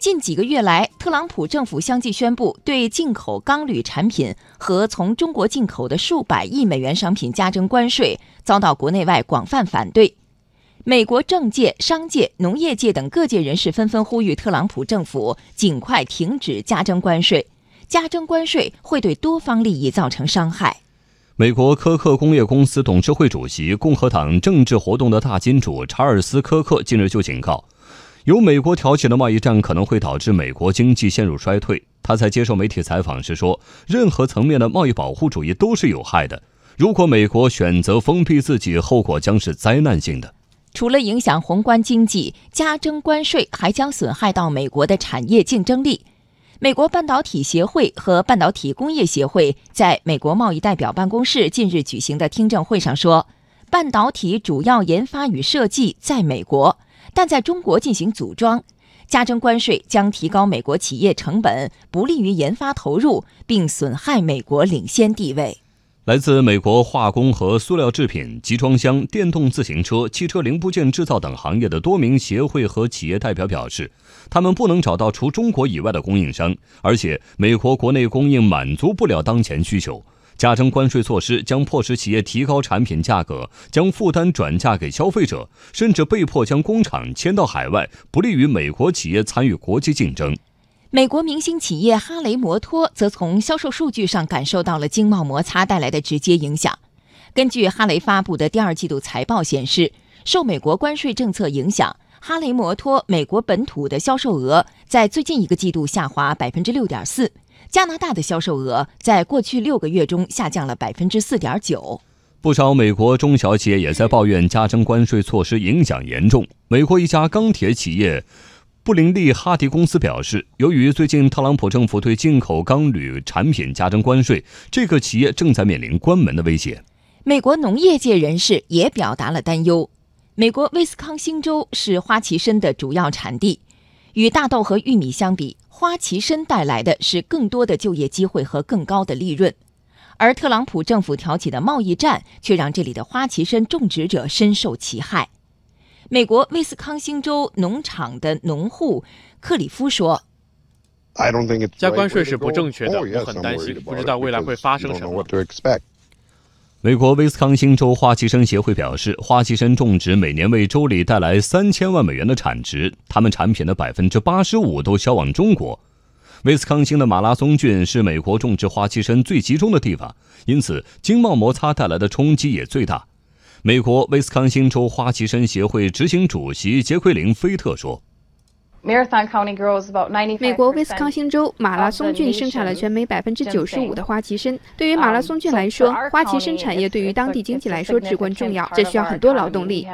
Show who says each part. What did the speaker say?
Speaker 1: 近几个月来，特朗普政府相继宣布对进口钢铝产品和从中国进口的数百亿美元商品加征关税，遭到国内外广泛反对。美国政界、商界、农业界等各界人士纷纷呼吁特朗普政府尽快停止加征关税，加征关税会对多方利益造成伤害。
Speaker 2: 美国科克工业公司董事会主席、共和党政治活动的大金主查尔斯·科克近日就警告。由美国挑起的贸易战可能会导致美国经济陷入衰退。他在接受媒体采访时说：“任何层面的贸易保护主义都是有害的。如果美国选择封闭自己，后果将是灾难性的。”
Speaker 1: 除了影响宏观经济，加征关税还将损害到美国的产业竞争力。美国半导体协会和半导体工业协会在美国贸易代表办公室近日举行的听证会上说：“半导体主要研发与设计在美国。”但在中国进行组装，加征关税将提高美国企业成本，不利于研发投入，并损害美国领先地位。
Speaker 2: 来自美国化工和塑料制品、集装箱、电动自行车、汽车零部件制造等行业的多名协会和企业代表表示，他们不能找到除中国以外的供应商，而且美国国内供应满足不了当前需求。加征关税措施将迫使企业提高产品价格，将负担转嫁给消费者，甚至被迫将工厂迁到海外，不利于美国企业参与国际竞争。
Speaker 1: 美国明星企业哈雷摩托则从销售数据上感受到了经贸摩擦带来的直接影响。根据哈雷发布的第二季度财报显示，受美国关税政策影响，哈雷摩托美国本土的销售额在最近一个季度下滑百分之六点四。加拿大的销售额在过去六个月中下降了百分之四点九。
Speaker 2: 不少美国中小企业也在抱怨加征关税措施影响严重。美国一家钢铁企业布林利哈迪公司表示，由于最近特朗普政府对进口钢铝产品加征关税，这个企业正在面临关门的威胁。
Speaker 1: 美国农业界人士也表达了担忧。美国威斯康星州是花旗参的主要产地，与大豆和玉米相比。花旗参带来的是更多的就业机会和更高的利润，而特朗普政府挑起的贸易战却让这里的花旗参种植者深受其害。美国威斯康星州农场的农户克里夫说：“
Speaker 3: 加关税是不正确的，我很担心，不知道未来会发生什么。”
Speaker 2: 美国威斯康星州花旗参协会表示，花旗参种植每年为州里带来三千万美元的产值，他们产品的百分之八十五都销往中国。威斯康星的马拉松郡是美国种植花旗参最集中的地方，因此经贸摩擦带来的冲击也最大。美国威斯康星州花旗参协会执行主席杰奎琳·菲特说。
Speaker 4: 美国威斯康星州马拉松郡生产了全美百分之九十五的花旗参。对于马拉松郡来说，花旗参产业对于当地经济来说至关重要，这需要很多劳动力。